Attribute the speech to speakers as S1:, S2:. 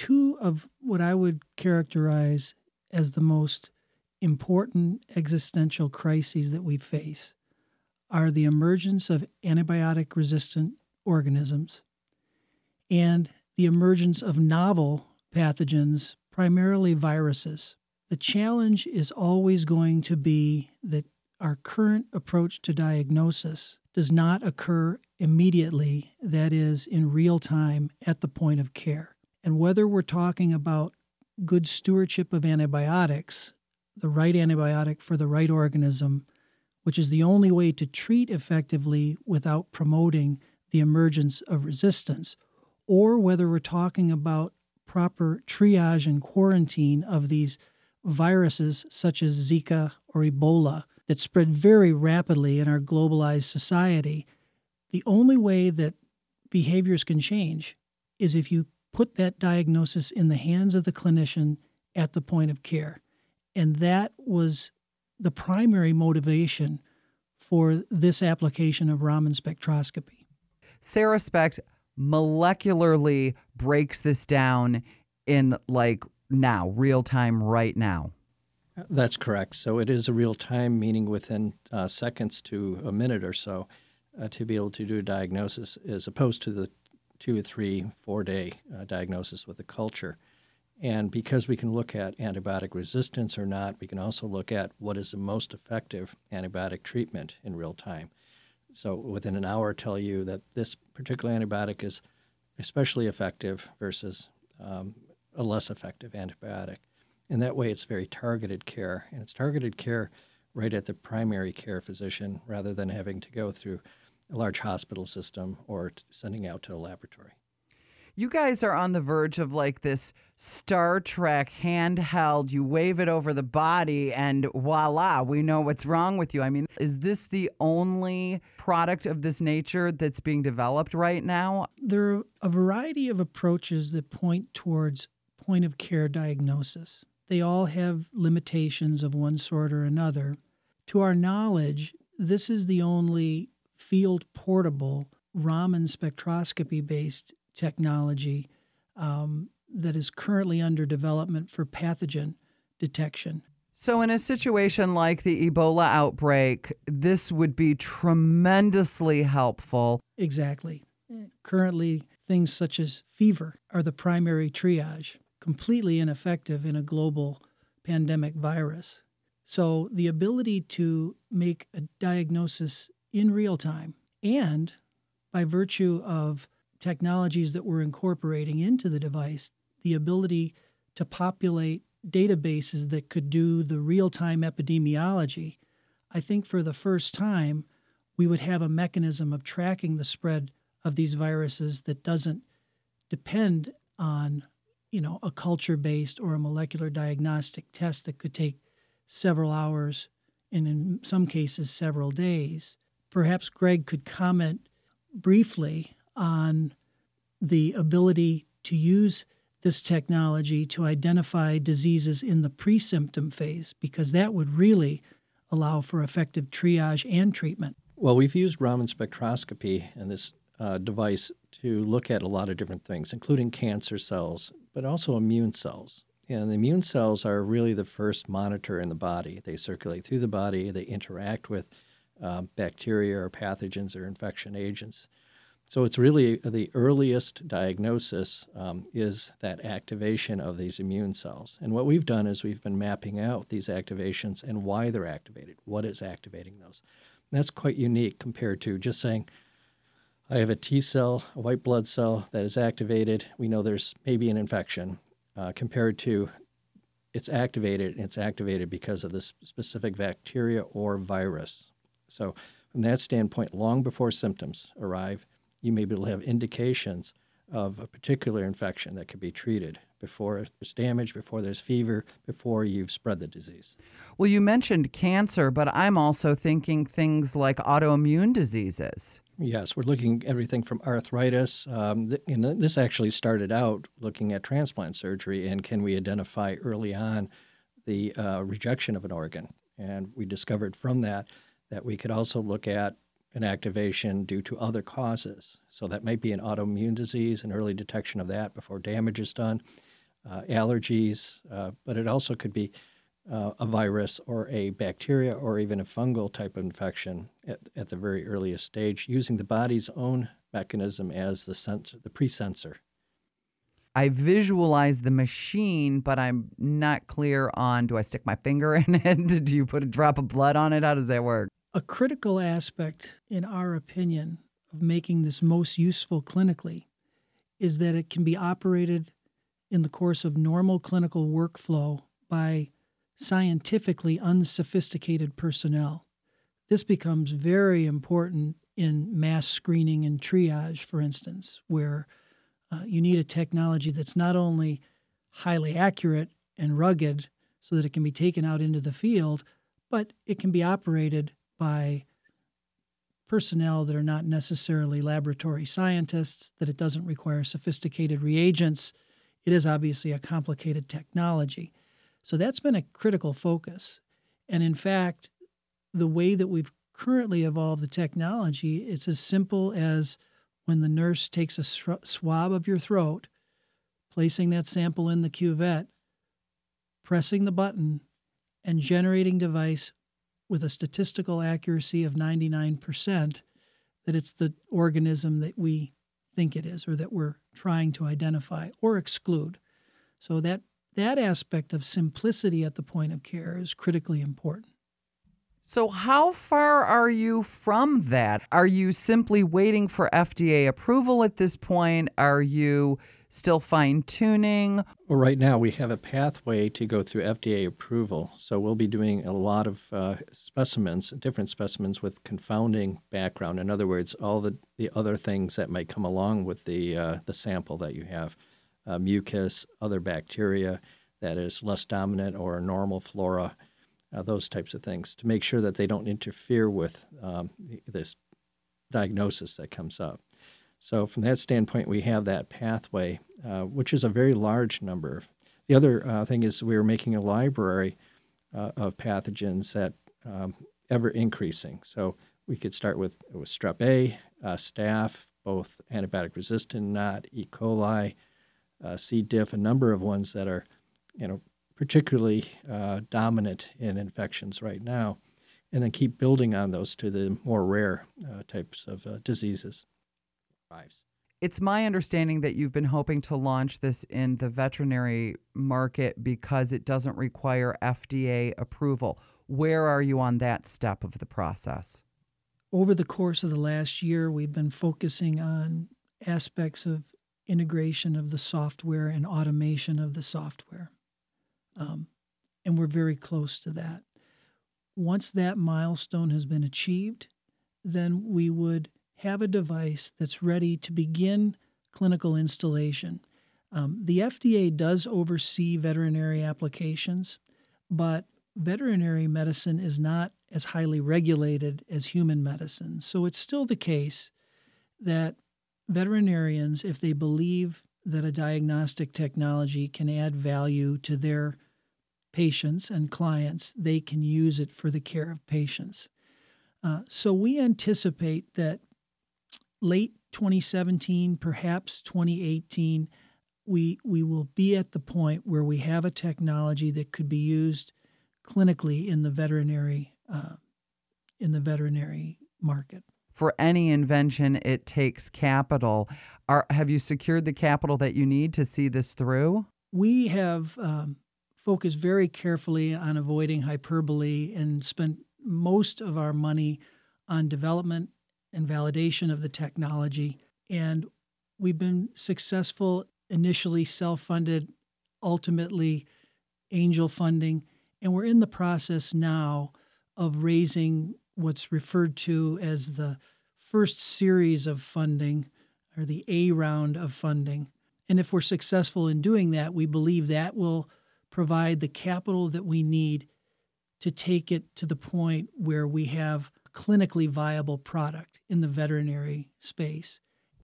S1: two of what I would characterize as the most important existential crises that we face are the emergence of antibiotic resistant organisms and the emergence of novel pathogens, primarily viruses. The challenge is always going to be that our current approach to diagnosis does not occur immediately, that is, in real time at the point of care. And whether we're talking about good stewardship of antibiotics, the right antibiotic for the right organism, which is the only way to treat effectively without promoting the emergence of resistance, or whether we're talking about proper triage and quarantine of these viruses such as Zika or Ebola that spread very rapidly in our globalized society, the only way that behaviors can change is if you put that diagnosis in the hands of the clinician at the point of care. And that was the primary motivation for this application of Raman spectroscopy.
S2: Sarah Specht molecularly breaks this down in like now, real time, right now.
S3: That's correct. So it is a real time, meaning within uh, seconds to a minute or so, uh, to be able to do a diagnosis, as opposed to the two or three, four day uh, diagnosis with a culture. And because we can look at antibiotic resistance or not, we can also look at what is the most effective antibiotic treatment in real time. So within an hour, tell you that this particular antibiotic is especially effective versus um, a less effective antibiotic. And that way, it's very targeted care, and it's targeted care right at the primary care physician rather than having to go through a large hospital system or sending out to a laboratory.
S2: You guys are on the verge of like this Star Trek handheld. You wave it over the body, and voila, we know what's wrong with you. I mean, is this the only product of this nature that's being developed right now?
S1: There are a variety of approaches that point towards point of care diagnosis. They all have limitations of one sort or another. To our knowledge, this is the only field portable Raman spectroscopy based technology um, that is currently under development for pathogen detection.
S2: So, in a situation like the Ebola outbreak, this would be tremendously helpful.
S1: Exactly. Currently, things such as fever are the primary triage, completely ineffective in a global pandemic virus. So, the ability to make a diagnosis in real time and by virtue of technologies that we're incorporating into the device, the ability to populate databases that could do the real time epidemiology, I think for the first time, we would have a mechanism of tracking the spread of these viruses that doesn't depend on you know a culture based or a molecular diagnostic test that could take several hours and in some cases several days perhaps greg could comment briefly on the ability to use this technology to identify diseases in the pre symptom phase, because that would really allow for effective triage and treatment.
S3: Well, we've used Raman spectroscopy and this uh, device to look at a lot of different things, including cancer cells, but also immune cells. And the immune cells are really the first monitor in the body. They circulate through the body, they interact with uh, bacteria or pathogens or infection agents. So it's really the earliest diagnosis um, is that activation of these immune cells. And what we've done is we've been mapping out these activations and why they're activated, what is activating those. And that's quite unique compared to just saying, I have a T cell, a white blood cell that is activated. We know there's maybe an infection, uh, compared to it's activated and it's activated because of this specific bacteria or virus. So, from that standpoint, long before symptoms arrive, you may be able to have indications of a particular infection that could be treated before there's damage, before there's fever, before you've spread the disease.
S2: Well, you mentioned cancer, but I'm also thinking things like autoimmune diseases.
S3: Yes, we're looking everything from arthritis. Um, th- and this actually started out looking at transplant surgery and can we identify early on the uh, rejection of an organ? And we discovered from that that we could also look at an activation due to other causes. So that might be an autoimmune disease, an early detection of that before damage is done. uh, allergies, uh, but it also could be uh, a virus or a bacteria or even a fungal type of infection at, at the very earliest stage, using the body's own mechanism as the sensor, the pre-sensor.
S2: I visualize the machine, but I'm not clear on do I stick my finger in it? do you put a drop of blood on it? How does that work?
S1: A critical aspect, in our opinion, of making this most useful clinically is that it can be operated in the course of normal clinical workflow by scientifically unsophisticated personnel. This becomes very important in mass screening and triage, for instance, where uh, you need a technology that's not only highly accurate and rugged so that it can be taken out into the field, but it can be operated by personnel that are not necessarily laboratory scientists, that it doesn't require sophisticated reagents. It is obviously a complicated technology. So that's been a critical focus. And in fact, the way that we've currently evolved the technology, it's as simple as when the nurse takes a swab of your throat, placing that sample in the cuvette, pressing the button, and generating device with a statistical accuracy of 99% that it's the organism that we think it is or that we're trying to identify or exclude. So that that aspect of simplicity at the point of care is critically important.
S2: So, how far are you from that? Are you simply waiting for FDA approval at this point? Are you still fine tuning?
S3: Well, right now we have a pathway to go through FDA approval. So, we'll be doing a lot of uh, specimens, different specimens with confounding background. In other words, all the, the other things that might come along with the, uh, the sample that you have uh, mucus, other bacteria that is less dominant or normal flora uh, those types of things to make sure that they don't interfere with um, this diagnosis that comes up. So, from that standpoint, we have that pathway, uh, which is a very large number. The other uh, thing is we are making a library uh, of pathogens that um, ever increasing. So, we could start with, with strep A, uh, staph, both antibiotic resistant, not E. coli, uh, C. diff, a number of ones that are, you know, particularly uh, dominant in infections right now, and then keep building on those to the more rare types of uh, diseases.
S2: It's my understanding that you've been hoping to launch this in the veterinary market because it doesn't require FDA approval. Where are you on that step of the process?
S1: Over the course of the last year, we've been focusing on aspects of integration of the software and automation of the software. Um, and we're very close to that. Once that milestone has been achieved, then we would have a device that's ready to begin clinical installation. Um, the FDA does oversee veterinary applications, but veterinary medicine is not as highly regulated as human medicine. So it's still the case that veterinarians, if they believe that a diagnostic technology can add value to their patients and clients, they can use it for the care of patients. Uh, so we anticipate that late 2017, perhaps 2018, we we will be at the point where we have a technology that could be used clinically in the veterinary uh, in the veterinary market.
S2: For any invention, it takes capital. Are, have you secured the capital that you need to see this through?
S1: We have um, focused very carefully on avoiding hyperbole and spent most of our money on development and validation of the technology. And we've been successful initially self funded, ultimately angel funding. And we're in the process now of raising what's referred to as the first series of funding or the A round of funding. And if we're successful in doing that, we believe that will provide the capital that we need to take it to the point where we have clinically viable product in the veterinary space.